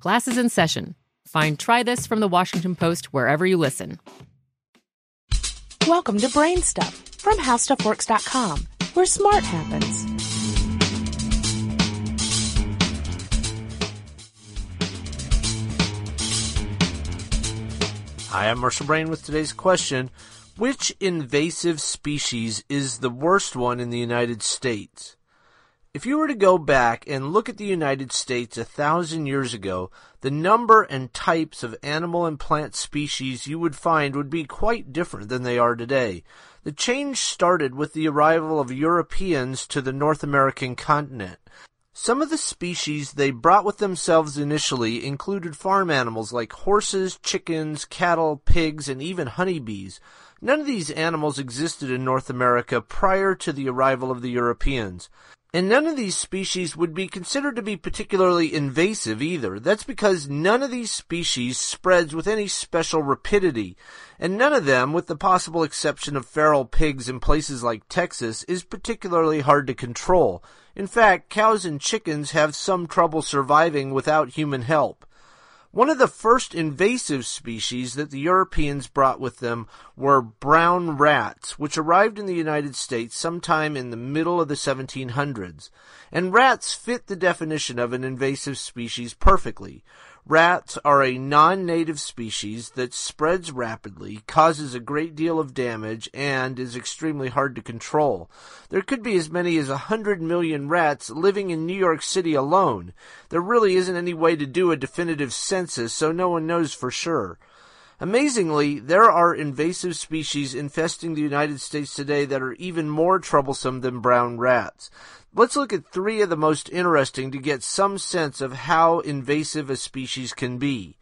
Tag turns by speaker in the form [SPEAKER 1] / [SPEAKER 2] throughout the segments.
[SPEAKER 1] Classes in session. Find Try This from the Washington Post wherever you listen.
[SPEAKER 2] Welcome to Brain Stuff from HowStuffWorks.com, where smart happens.
[SPEAKER 3] Hi, I'm Marshall Brain with today's question. Which invasive species is the worst one in the United States? If you were to go back and look at the United States a thousand years ago, the number and types of animal and plant species you would find would be quite different than they are today. The change started with the arrival of Europeans to the North American continent. Some of the species they brought with themselves initially included farm animals like horses, chickens, cattle, pigs, and even honeybees. None of these animals existed in North America prior to the arrival of the Europeans. And none of these species would be considered to be particularly invasive either. That's because none of these species spreads with any special rapidity. And none of them, with the possible exception of feral pigs in places like Texas, is particularly hard to control. In fact, cows and chickens have some trouble surviving without human help. One of the first invasive species that the Europeans brought with them were brown rats, which arrived in the United States sometime in the middle of the 1700s. And rats fit the definition of an invasive species perfectly. Rats are a non-native species that spreads rapidly, causes a great deal of damage, and is extremely hard to control. There could be as many as a hundred million rats living in New York City alone. There really isn't any way to do a definitive census, so no one knows for sure. Amazingly, there are invasive species infesting the United States today that are even more troublesome than brown rats. Let's look at three of the most interesting to get some sense of how invasive a species can be.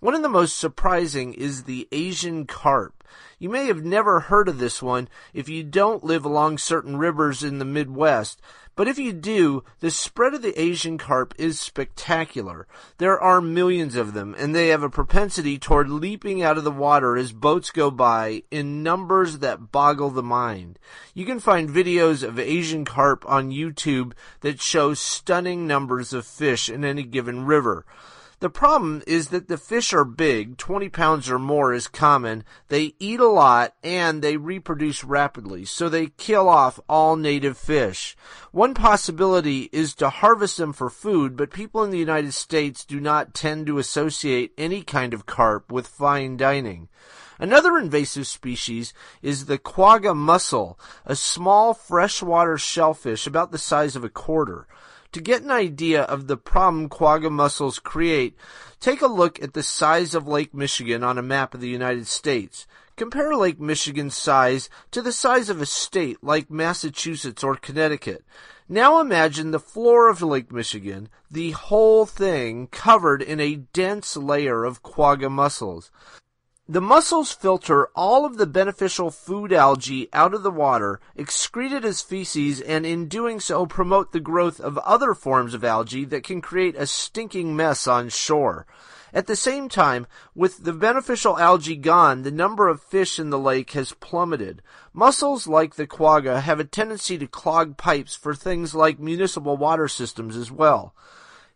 [SPEAKER 3] One of the most surprising is the Asian carp. You may have never heard of this one if you don't live along certain rivers in the Midwest, but if you do, the spread of the Asian carp is spectacular. There are millions of them, and they have a propensity toward leaping out of the water as boats go by in numbers that boggle the mind. You can find videos of Asian carp on YouTube that show stunning numbers of fish in any given river. The problem is that the fish are big, 20 pounds or more is common, they eat a lot, and they reproduce rapidly, so they kill off all native fish. One possibility is to harvest them for food, but people in the United States do not tend to associate any kind of carp with fine dining. Another invasive species is the quagga mussel, a small freshwater shellfish about the size of a quarter. To get an idea of the problem quagga mussels create, take a look at the size of Lake Michigan on a map of the United States. Compare Lake Michigan's size to the size of a state like Massachusetts or Connecticut. Now imagine the floor of Lake Michigan, the whole thing covered in a dense layer of quagga mussels. The mussels filter all of the beneficial food algae out of the water, excrete it as feces, and in doing so promote the growth of other forms of algae that can create a stinking mess on shore. At the same time, with the beneficial algae gone, the number of fish in the lake has plummeted. Mussels, like the quagga, have a tendency to clog pipes for things like municipal water systems as well.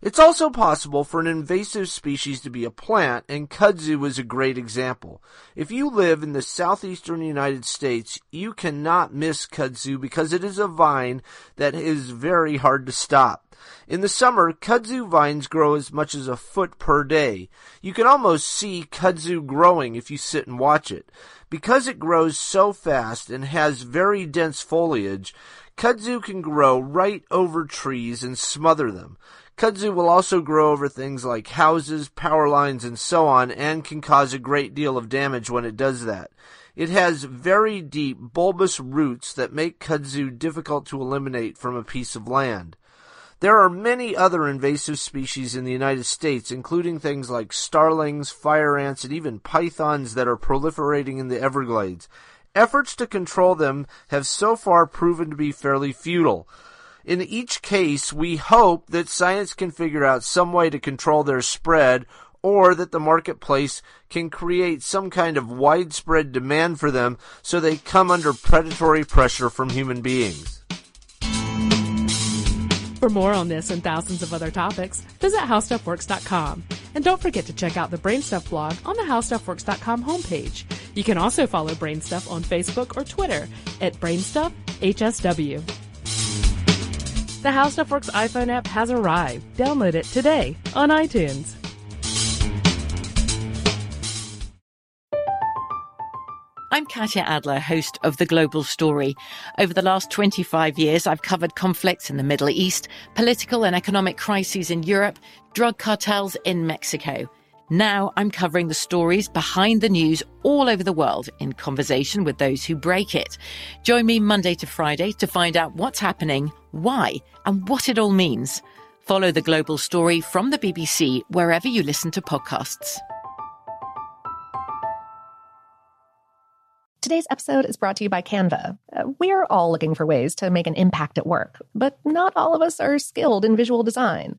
[SPEAKER 3] It's also possible for an invasive species to be a plant, and kudzu is a great example. If you live in the southeastern United States, you cannot miss kudzu because it is a vine that is very hard to stop. In the summer, kudzu vines grow as much as a foot per day. You can almost see kudzu growing if you sit and watch it. Because it grows so fast and has very dense foliage, kudzu can grow right over trees and smother them. Kudzu will also grow over things like houses, power lines, and so on, and can cause a great deal of damage when it does that. It has very deep, bulbous roots that make kudzu difficult to eliminate from a piece of land. There are many other invasive species in the United States, including things like starlings, fire ants, and even pythons that are proliferating in the Everglades. Efforts to control them have so far proven to be fairly futile. In each case, we hope that science can figure out some way to control their spread or that the marketplace can create some kind of widespread demand for them so they come under predatory pressure from human beings.
[SPEAKER 2] For more on this and thousands of other topics, visit HowStuffWorks.com. And don't forget to check out the Brainstuff blog on the HowStuffWorks.com homepage. You can also follow Brainstuff on Facebook or Twitter at BrainstuffHSW. The House HowStuffWorks iPhone app has arrived. Download it today on iTunes.
[SPEAKER 4] I'm Katya Adler, host of The Global Story. Over the last 25 years, I've covered conflicts in the Middle East, political and economic crises in Europe, drug cartels in Mexico. Now I'm covering the stories behind the news all over the world in conversation with those who break it. Join me Monday to Friday to find out what's happening, why, and what it all means. Follow the global story from the BBC wherever you listen to podcasts.
[SPEAKER 5] Today's episode is brought to you by Canva. Uh, we're all looking for ways to make an impact at work, but not all of us are skilled in visual design.